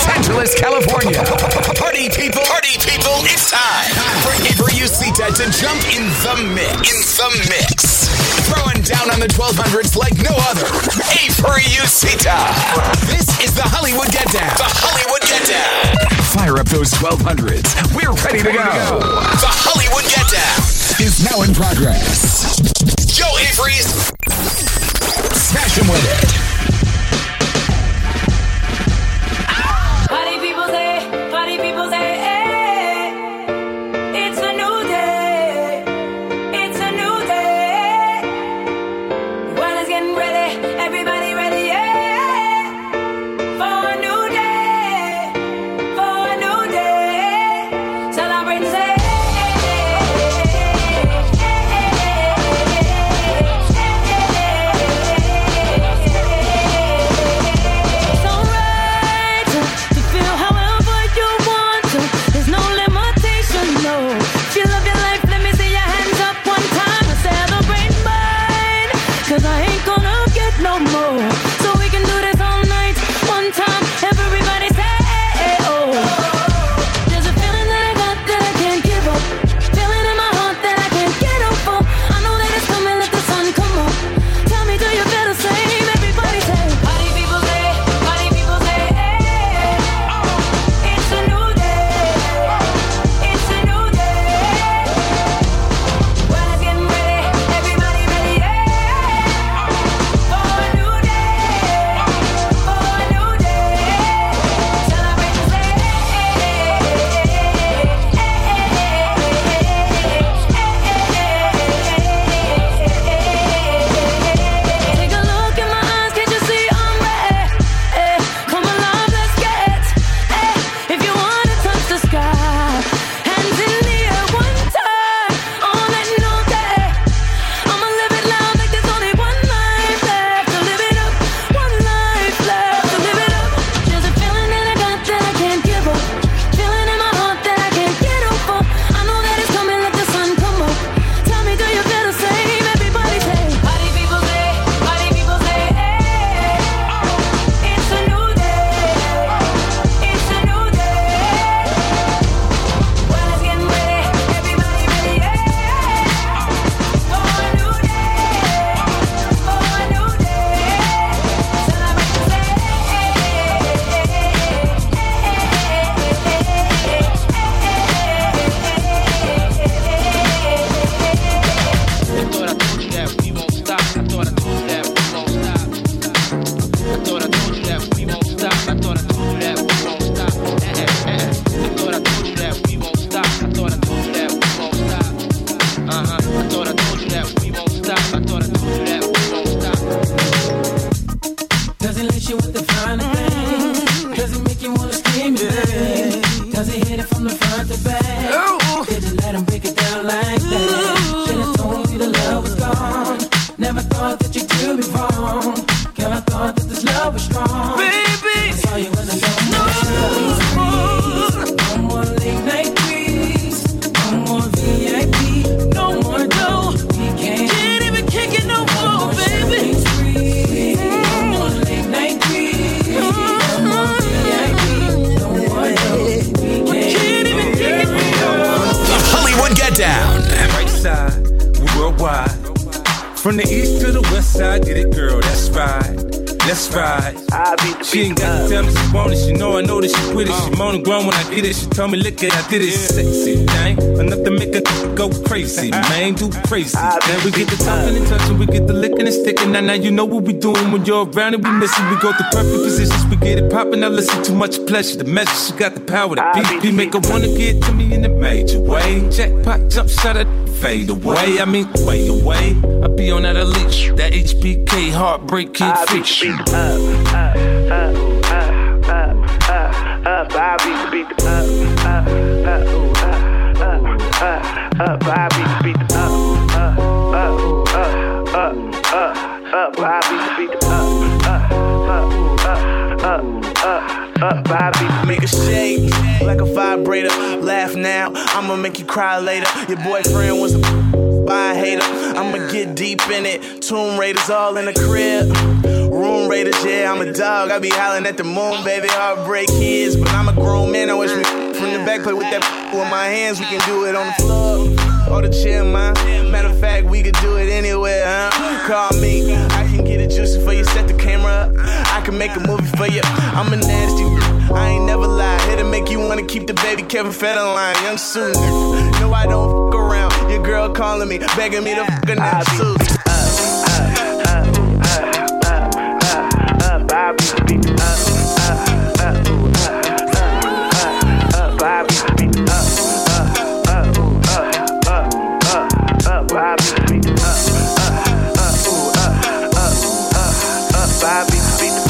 Los Angeles, California. Party people, party people, it's time for Avery Usita to jump in the mix. In the mix. Throwing down on the 1200s like no other. Avery Usita. This is the Hollywood Get Down. The Hollywood Get Down. Fire up those 1200s. We're ready to go. The Hollywood Get Down is now in progress. Joe Avery's Smash him with it. Tell me, look at I did it sexy thing. Enough to make a go crazy, man, do crazy. Then we get the talking and touching, we get the licking and sticking. Now, now you know what we doing when you're around and we missing. We go to perfect positions, we get it popping. Now listen, too much pleasure. The measure, she got the power. to The BP make her wanna get to me in a major way. Jackpot, jump shot, it fade away. I mean, way away. I be on that elite, that HBK heartbreak kid freak. Up, up, up, up. I beat the beat up, I beat the beat up, up, up, up, up, up, up, I beat the beat up, up, up, up, up, up, I beat make a shake like a vibrator. Laugh now, I'ma make you cry later. Your boyfriend was a by a hater. I'ma get deep in it. Tomb Raiders all in the crib. Room Raiders, yeah, I'm a dog. I be howling at the moon, baby. Heartbreak kids, but I'm a grown man. I wish we from the back play with that with my hands. We can do it on the floor or the chair, man. Matter of fact, we could do it anywhere, huh? Call me. I can get it juicy for you. Set the camera up. I can make a movie for you. I'm a nasty. I ain't never lie. Here to make you wanna keep the baby Kevin Federline. Young Sue. No, I don't around. Your girl calling me, begging me to fuck her now. Sue.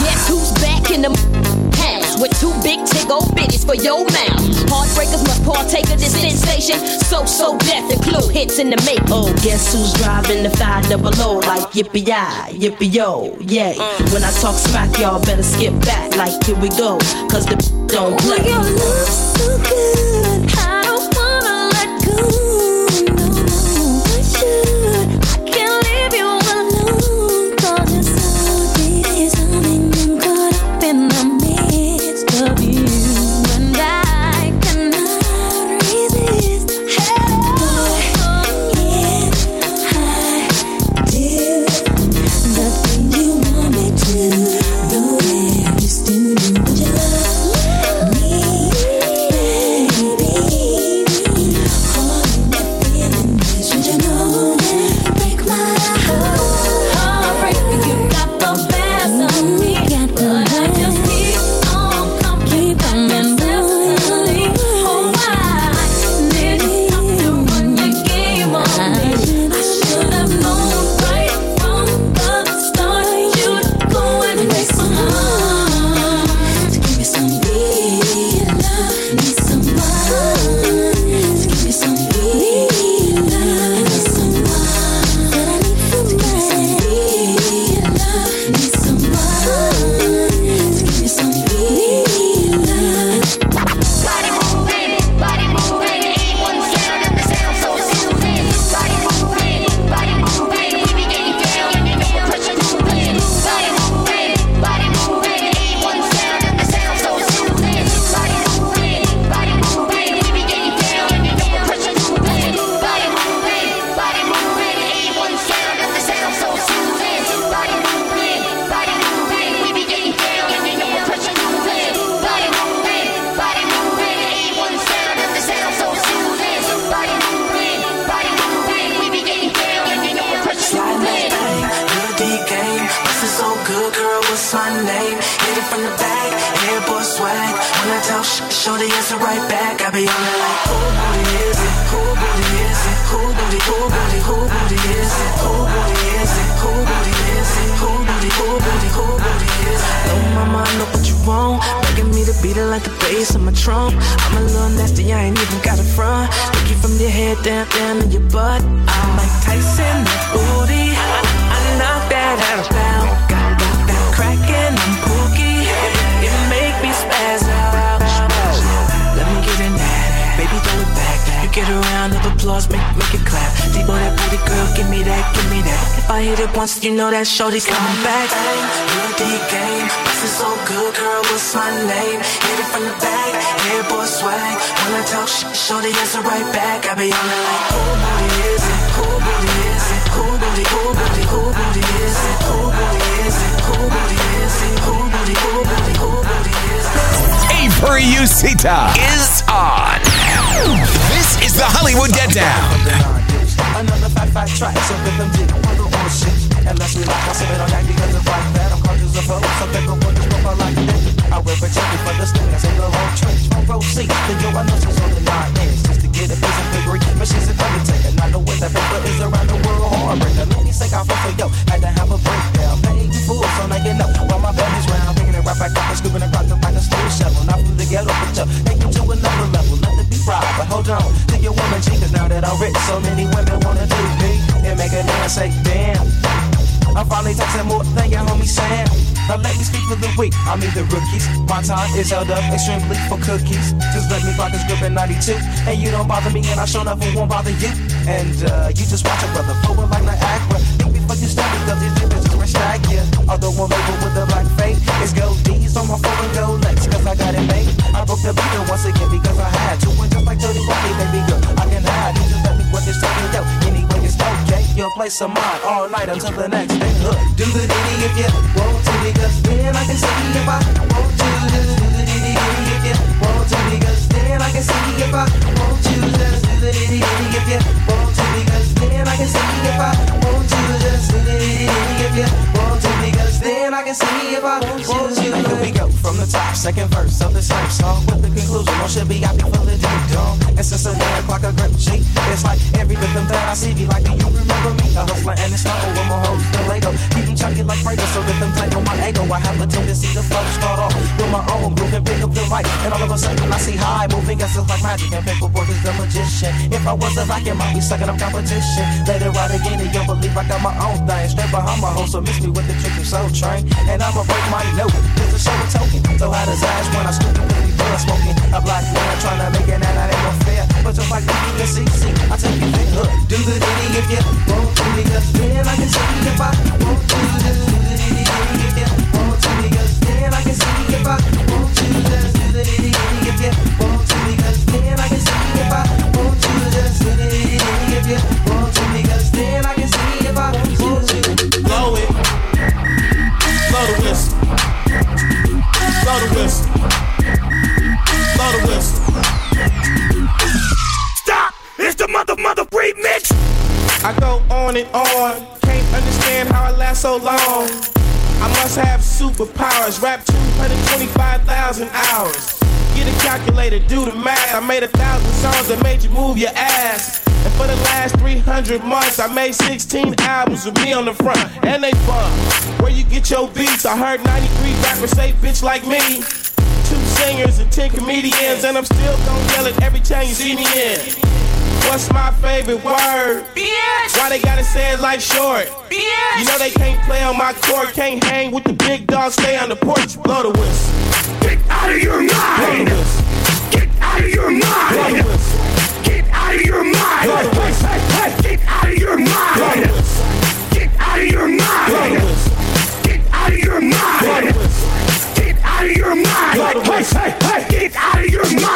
Guess who's back in the house with two big tick old bitties for your mouth? Heartbreakers must partake of this sensation. So, so death and clue hits in the make. Oh, guess who's driving the five double O like yippee yi, yippee yo, yay. Mm. When I talk smack, y'all better skip back like here we go, cause the don't Oh, play. your make, make it clap. Debo, that booty girl, give me that, give me that. If I hit it once, you know that shorty's coming back. Bang, D game. Bustin' so good, girl, what's my name? Hit it from the back, boy swag. When I talk shorty answer right back. I be on it like, who booty is it? Who booty is it? Who booty, who booty, who booty is it? Who booty is it? Who booty is it? Who booty, who booty, who booty is it? A per Usita is on. This is the Hollywood Get Down. Another fat, fat track, so let them on the we like, I said it because. I'm conscious of so I for the stings in the whole trench. Nine. Just to get a piece of. Not know what that paper is around the world. Many say I for yo. Had to have a breakdown. You so now you know. While my round, picking it right back up and scooping smooth shovel. Not from the ghetto, but yo, take you to another level. Fried, but hold on. To your woman, cheaters now that I'm rich. So many women wanna do me and make a man say, damn. I'm finally texting more than your homie Sam. Let me speak for the week. I mean the rookies. My time is held up extremely for cookies. Just let me block this grip at 92. And you don't bother me, and I sure enough won't bother you. And uh, you just watch a brother flow like Niagara. Think before you start because these niggas like you. Although one label with a black face, it's gold D's on my phone and gold legs, cause I got it made. I broke the beat once again because I had to. And just like 30 Riley, baby girl, I can hide. You just let me work this talking, yo. Anyway, it's okay. You'll play some mine all night until the next day. Look, do the ditty if you want to, because then I can see if I want to. Do the ditty if you want to, because then I can see if I want to. Just do the ditty if you want to, because then I can see if I. Just the ditty if you want to, because then I can see if I want to. Top, second verse of the same song with the conclusion. No should be happy for the ding dong. And since a name like a grape sheet, it's like every rhythm that I see be like, do you remember me? A hustler and it's not over my hoes, the Lego. Keep them chunky like Prego, so that them tight on my ego. I have a tendency to flow, start off with my own groove and pick up the mic. And all of a sudden I see high moving essence like magic and paperwork is the magician. If I was a vacuum, I'd be sucking up competition. It ride again and you'll believe I got my own thing. Straight behind my home, so miss me with the trick and soul train. And I'ma break my note, just to show a token. So how does ass when I it with the blood smoking? A black man trying to make it, that ain't no fair. But just like the UNCC, I take you do the ditty if you want to, because then I can see if I want to. Just do the ditty if you want to, because then I can see if I want to. Just do the ditty if you want to, because then I can see if I want to. Just do the ditty if you Blow the whistle. Blow the whistle. Stop! It's the mother mother remix. I go on and on. Can't understand how I last so long. I must have superpowers. Rap 225,000 hours. Get a calculator, do the math. I made a thousand songs that made you move your ass. And for the last 300 months, I made 16 albums with me on the front. And they bump. Where you get your beats? I heard 93 rappers say bitch like me. Two singers and 10 comedians. And I'm still gonna yell it every time you see me in. What's my favorite word? Bitch. Why they gotta say it like short? Bitch. You know they can't play on my court, can't hang with the big dogs, stay on the porch, blow the whistle. Get out of your Blow the mind. whistle. Get out of your Blow the mind. whistle. Get out of your mind. Blow the whistle. Get out of your Blow the mind. whistle. Get out of your Blow the mind. whistle. Get out of your Blow the mind. whistle. Get out of your mind. Blow the whistle. Get out of your mind.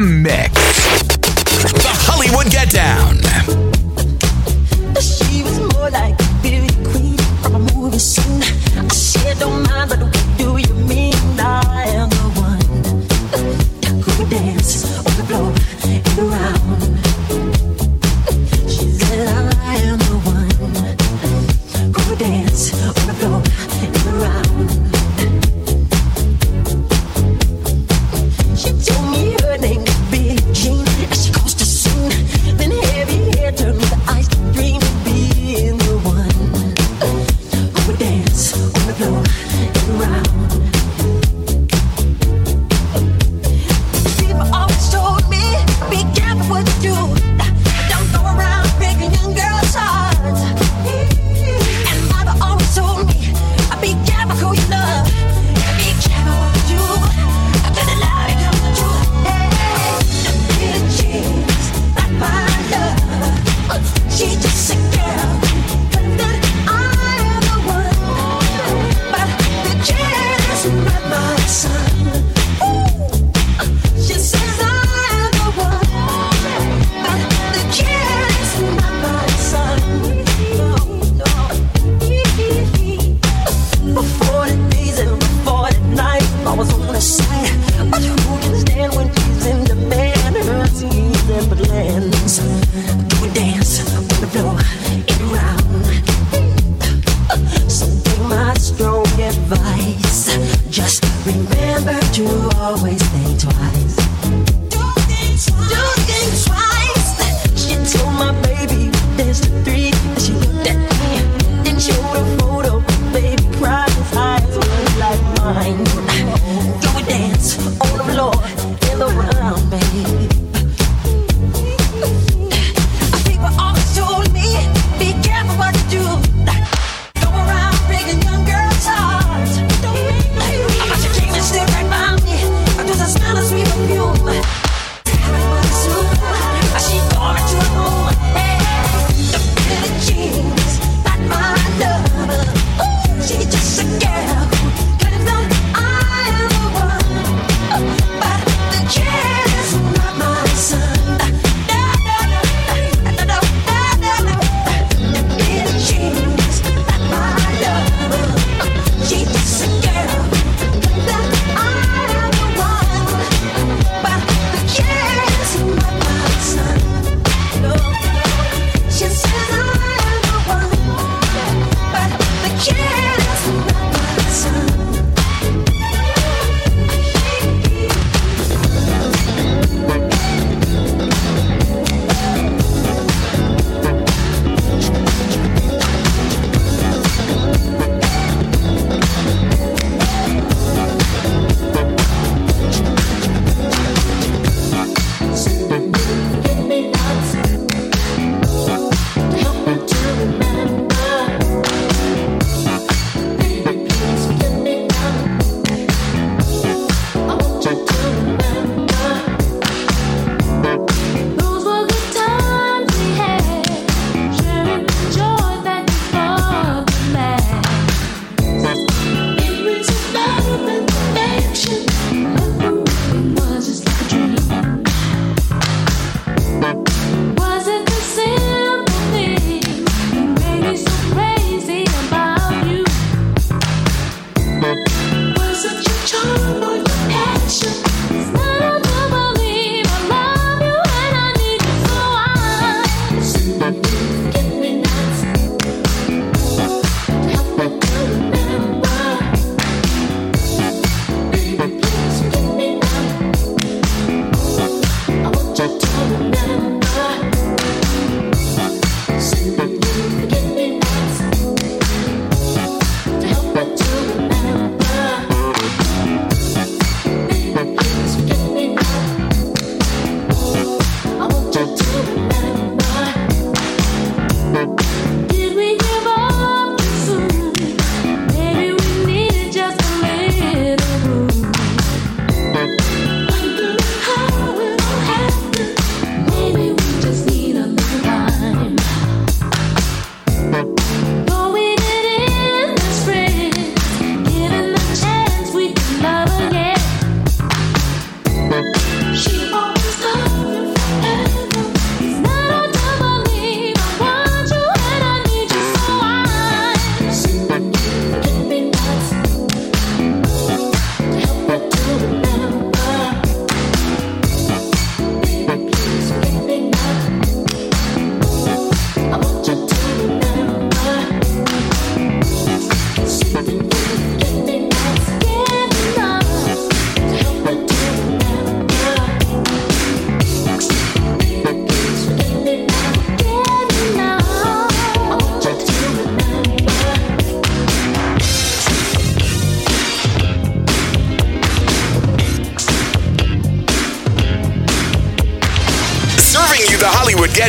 The mix.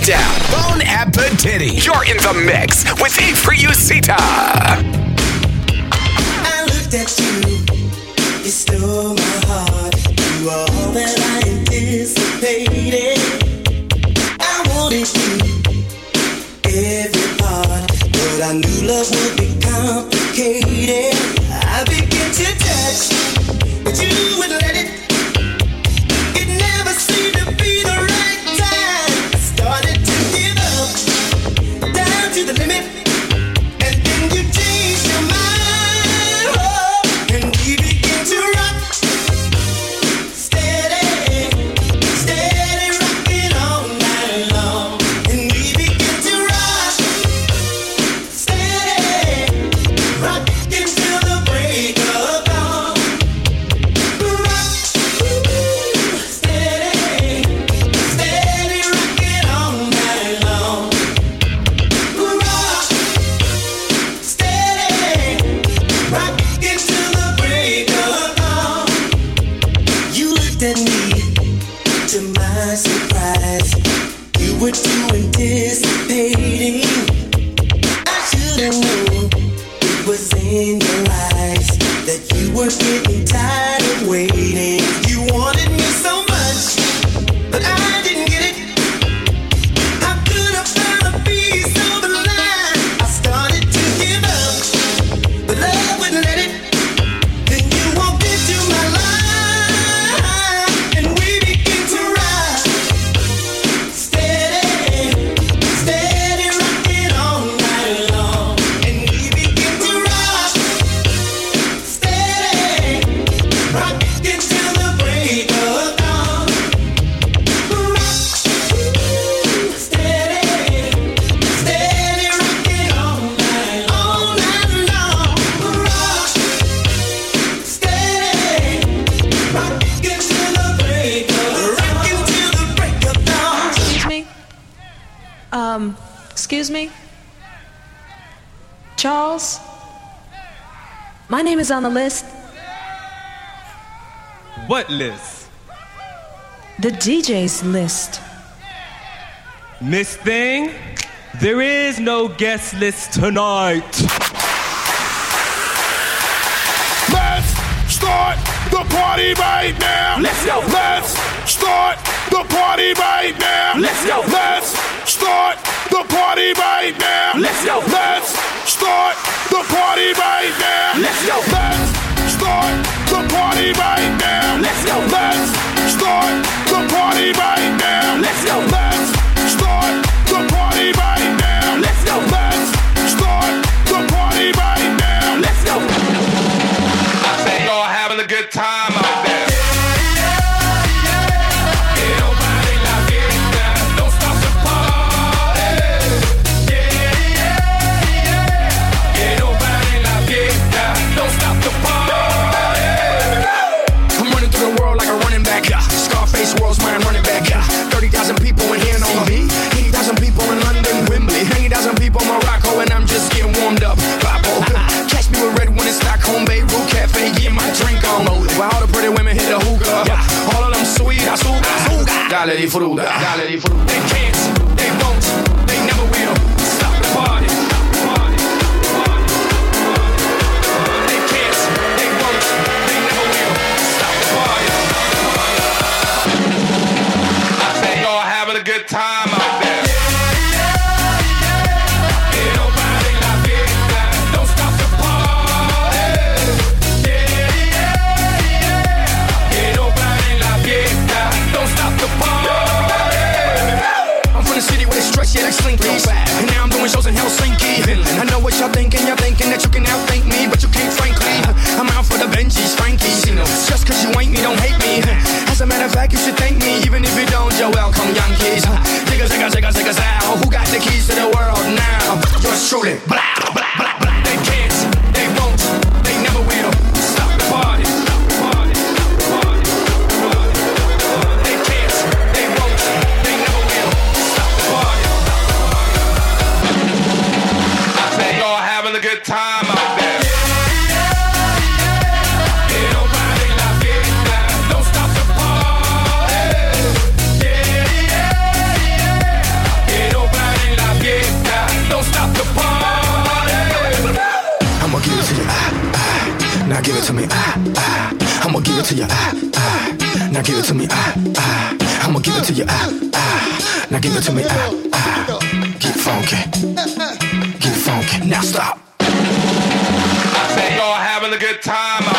down. Bone Appetit. You're in the mix with Avery Usita. I looked at you. on the list? What list? The DJ's list. Miss Thing, there is no guest list tonight. Let's start the party right now. Let's go. Let's start the party right now. Let's go. Let's start the party right now. Let's go. Let's start the party right now. Let's go. Let's start the party right now. Let's go. Let's start the party right now. Let's go. Let's start the party right now. Gale di frutta. Gale di frutta. what y'all thinking. Y'all thinking that you can outthink me, but you can't, frankly. I'm out for the Benji's, Frankie's. You know, just cause you ain't me, don't hate me. As a matter of fact, you should thank me, even if you don't. You're welcome, Yankees. Digga, digga, digga, digga, out. Who got the keys to the world now? Yours truly, black. to you. Ah, ah. Now give it to me. Ah, ah. I'ma give it to you. Ah, ah. Now give it to me. Ah, ah. Get funky. Get funky. Now stop. I said y'all having a good time.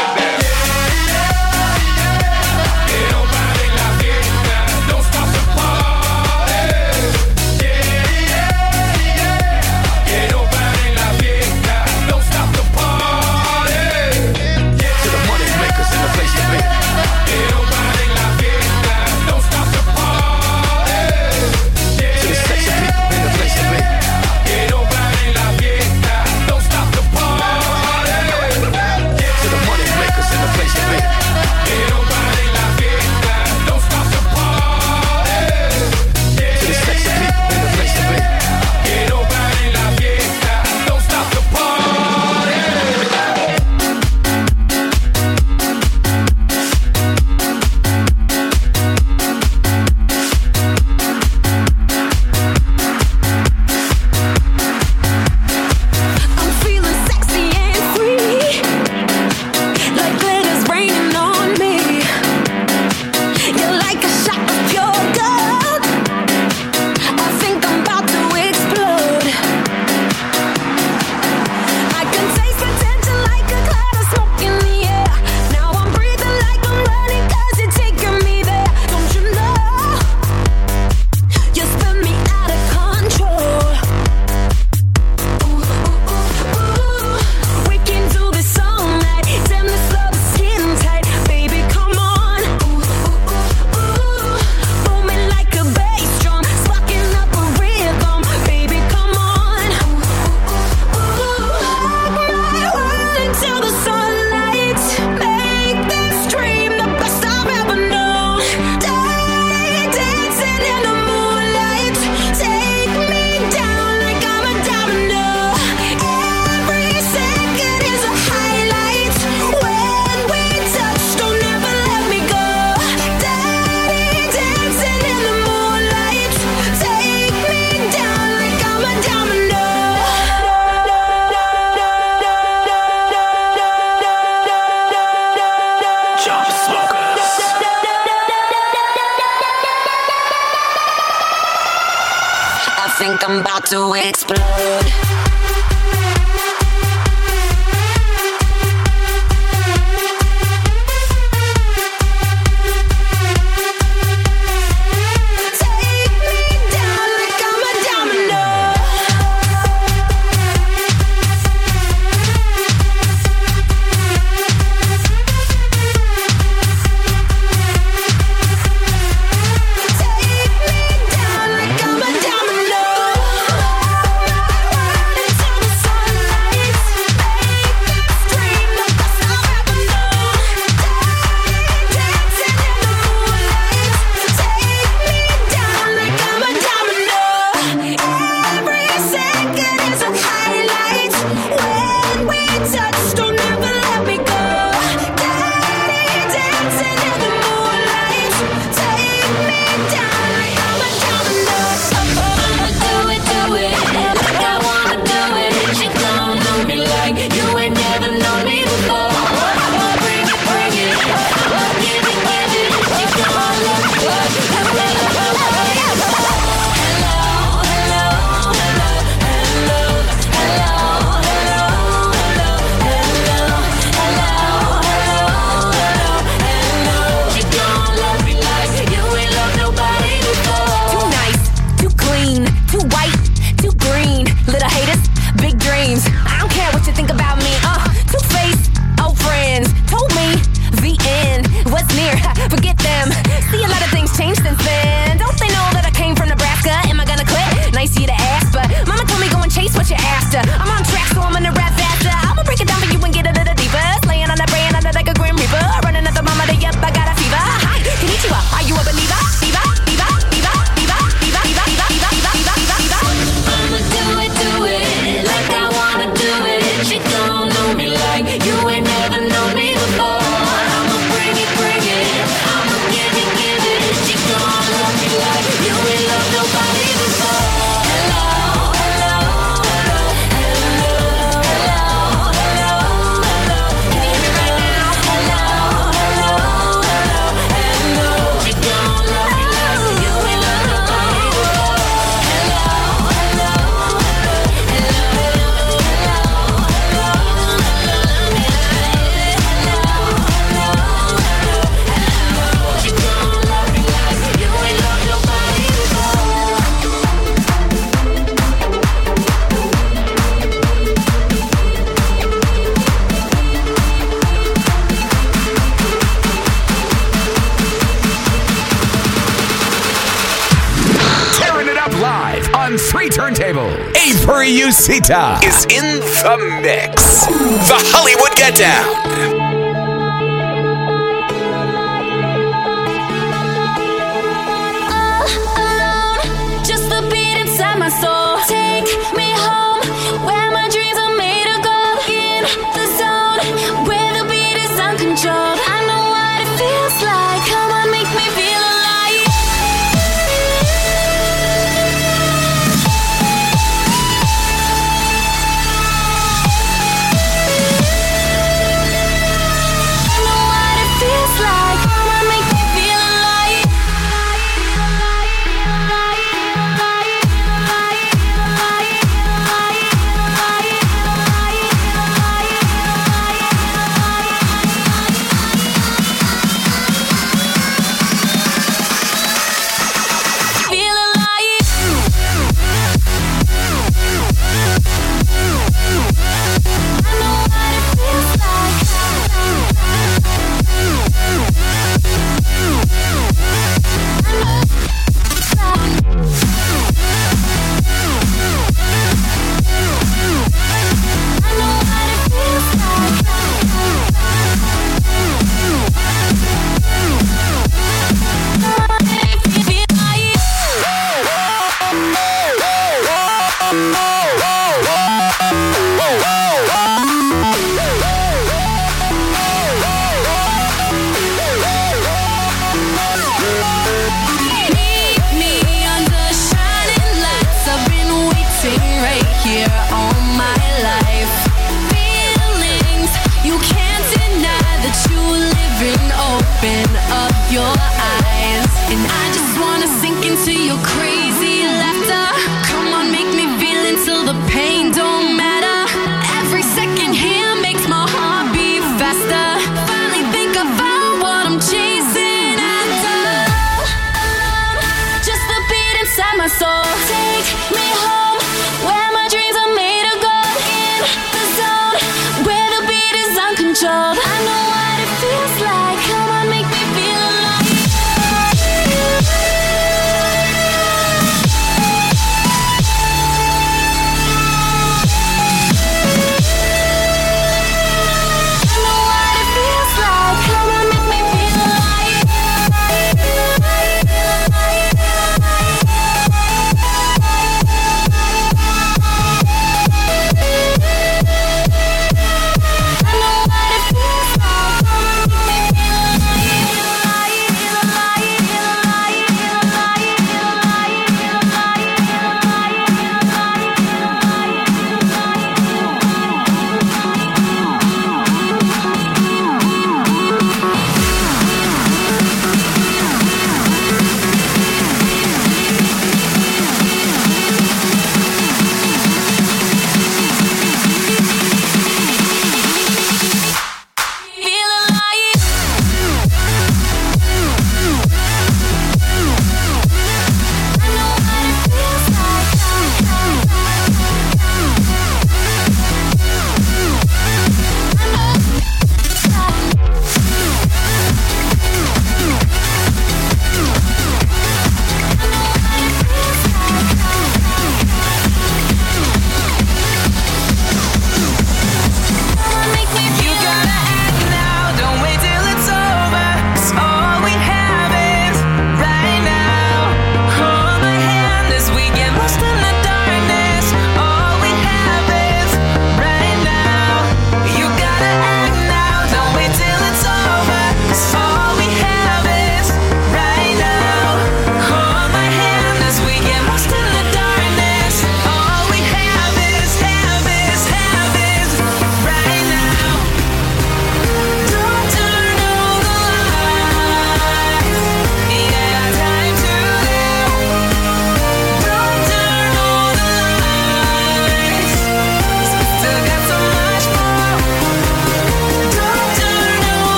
Usita is in the mix. The Hollywood Get Down.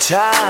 Time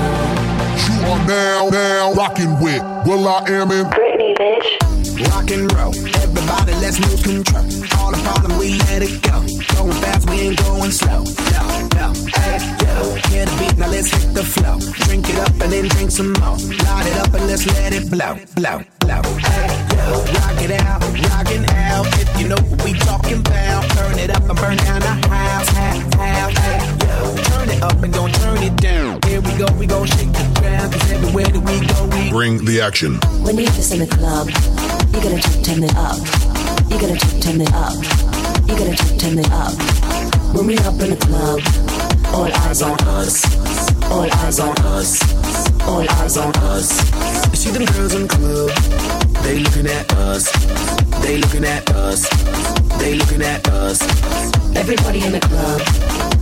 You are now, now rocking with will.i.am in Britney, bitch. Rock and roll. Everybody, let's lose control. All the problem, we let it go. Going fast, we ain't going slow. No, no, hey, yo. Hear the beat, now let's hit the flow. Drink it up and then drink some more. Light it up and let's let it blow, blow, blow. Hey, yo. Rock it out, rockin' out. If you know what we talking about, turn it up and burn down the house, house, house. Hey, yo. Turn it up and don't turn it down. Here we go, we gon' shake the ground. Cause everywhere that we go, we Bring the action. When you have this in the club, you gotta turn turn it up. You gotta turn turn it up. You gotta turn turn it up. When we up in the club, all eyes on us. All eyes on us. All eyes on us. See them girls in the club, they looking at us. They looking at us. They looking at us. Everybody in the club,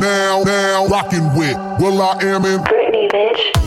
now, now, rockin' with will.i.am in Britney, bitch.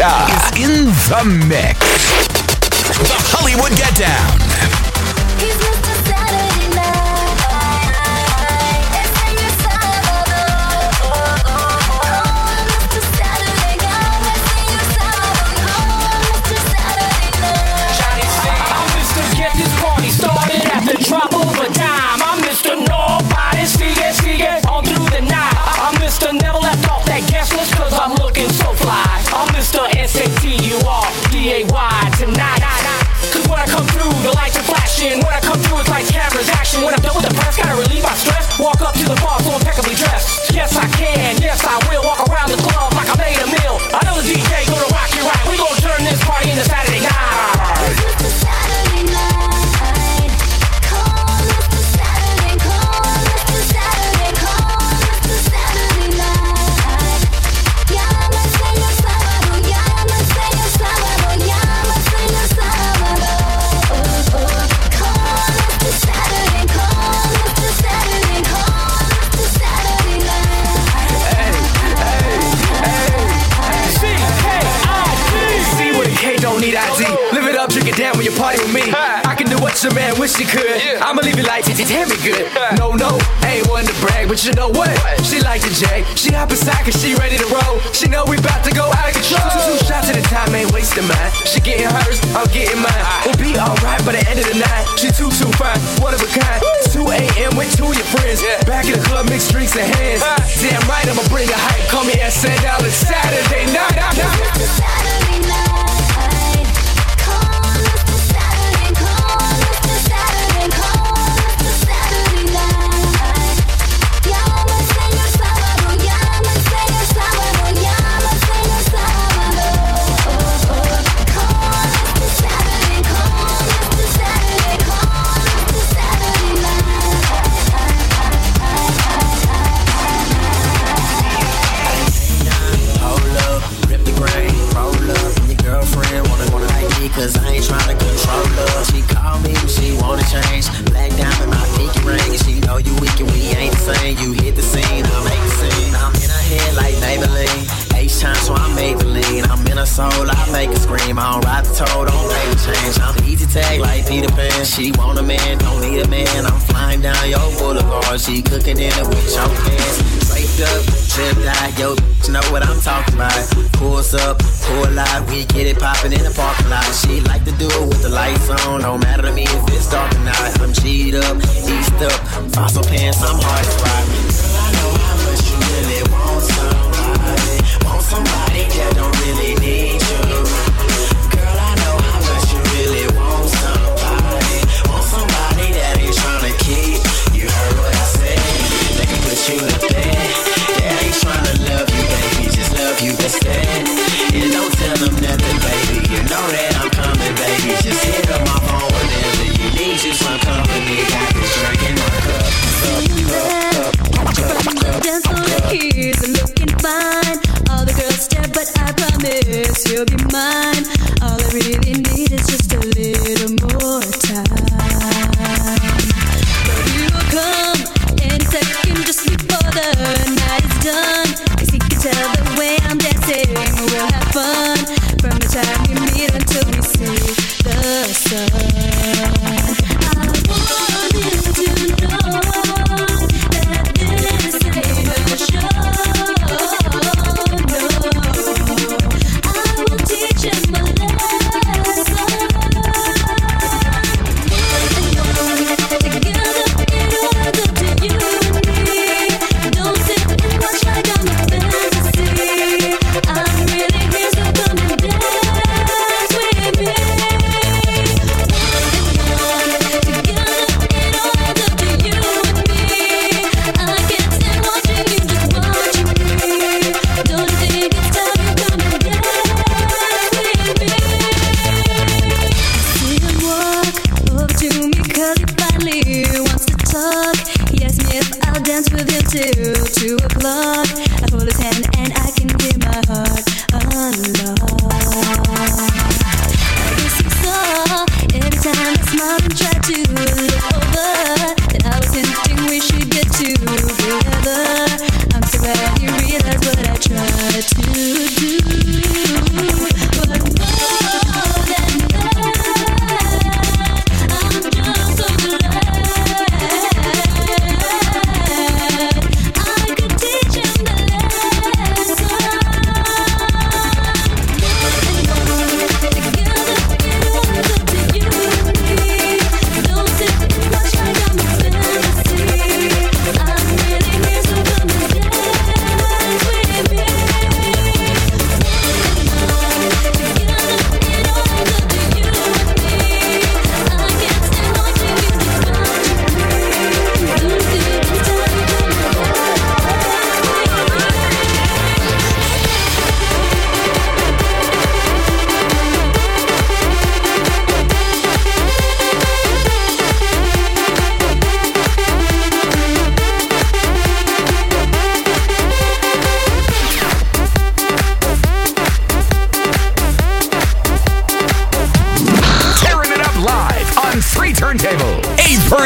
Avery Usita is in the mix. The Hollywood Get Down. wish she could. Yeah. I'ma leave it like it, damn me good. No, no, ain't one to brag, but you know what? what? She like the J. She hop inside cause she ready to roll. She know we bout to go out of control. Two, two shots at a time ain't wasting mine. She getting hers, I'm getting mine. We'll be alright by the end of the night. She too, too fine, one of a kind. 2 a.m. with two of your friends. Yeah. Back in the club, mix drinks and hands. Damn right, I'ma bring the hype. Call me at Sandal. It's Saturday night. I'm,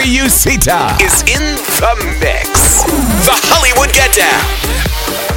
Ryusita is in the mix. The Hollywood Get Down.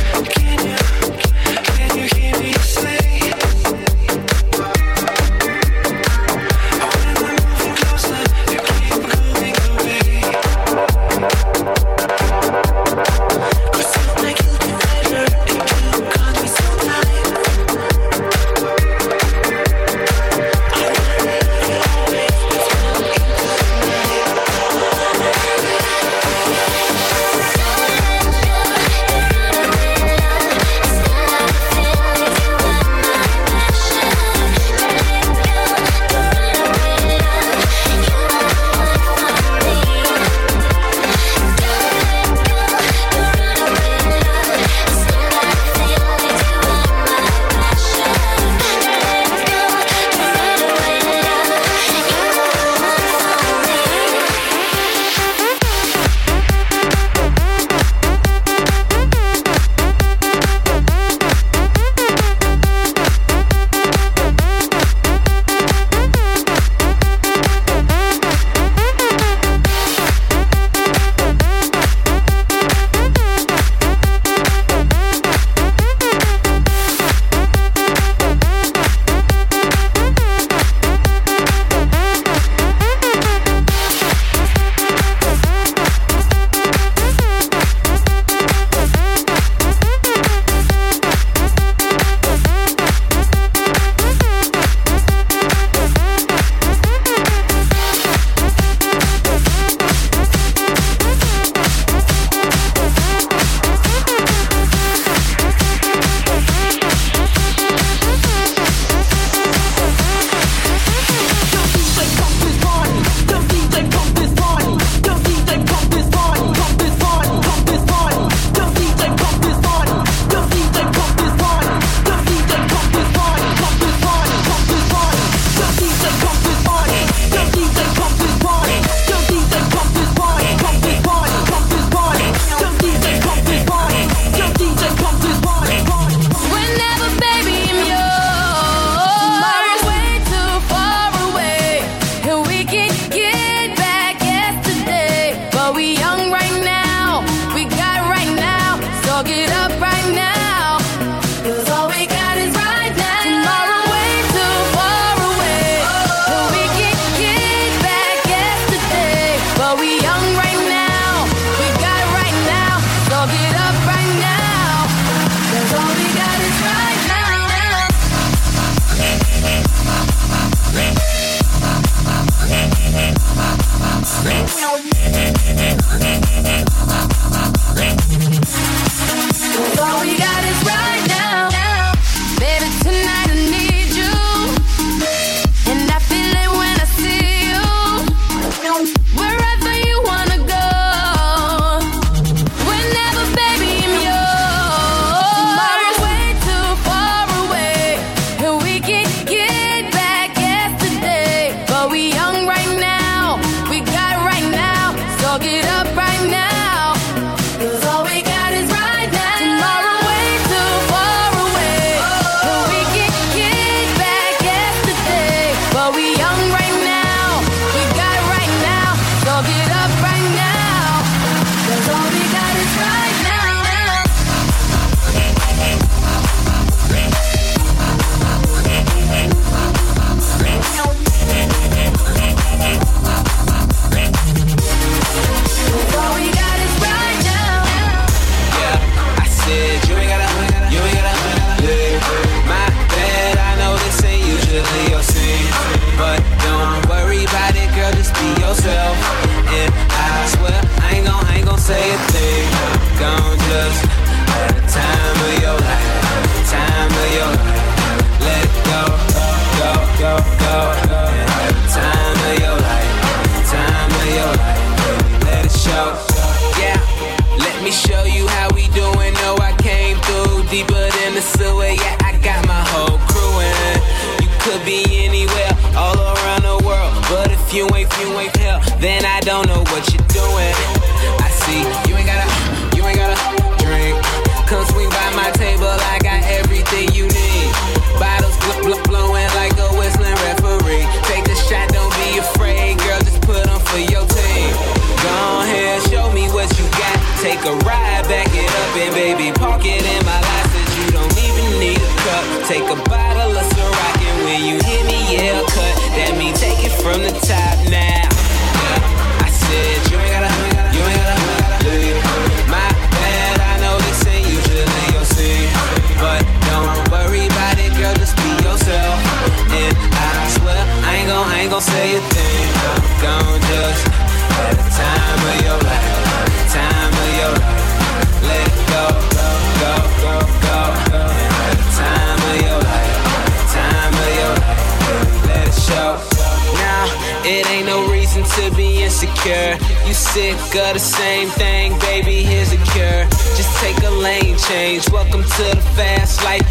insecure. You sick of the same thing, baby, here's a cure. Just take a lane change. Welcome to the fast life,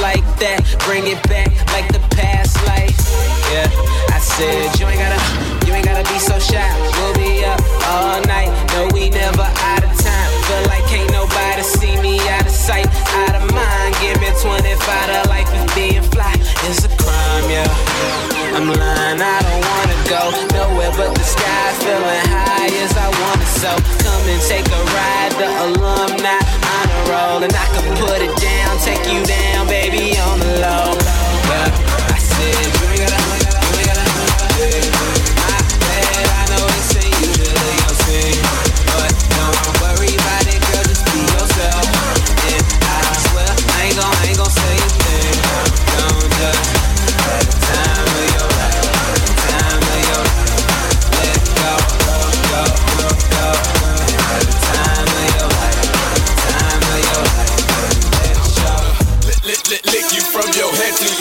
like that. Bring it back like the past life. Yeah, I said, you ain't gotta, you ain't gotta be so shy. We'll be up all night. No, we never out of time. Feel like can't nobody see me out of sight, out of mind. Give me 25 to life and being fly. is a crime, yeah. I'm I don't wanna go nowhere but the sky. Feeling high as I wanna, so come and take a ride. The alumni honor roll, and I can put it down, take you down, baby, on the low.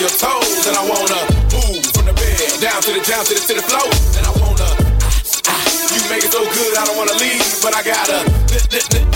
your toes. And I wanna move from the bed down to the down to the to the floor. And I wanna. You make it so good, I don't wanna leave, but I gotta.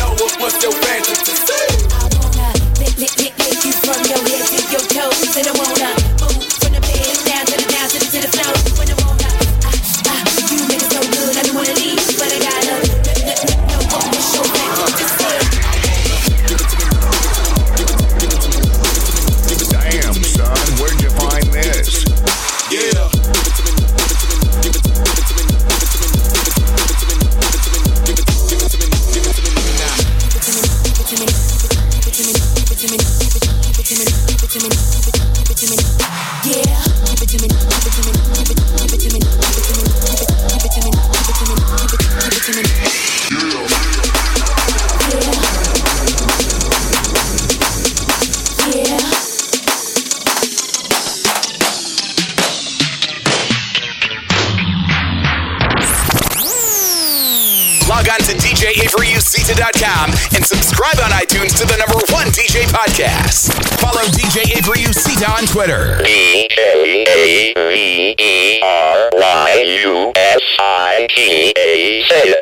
subscribe on iTunes to the number one DJ podcast. Follow DJ Avery Usita on Twitter. D J A V E R Y U S I T A Z.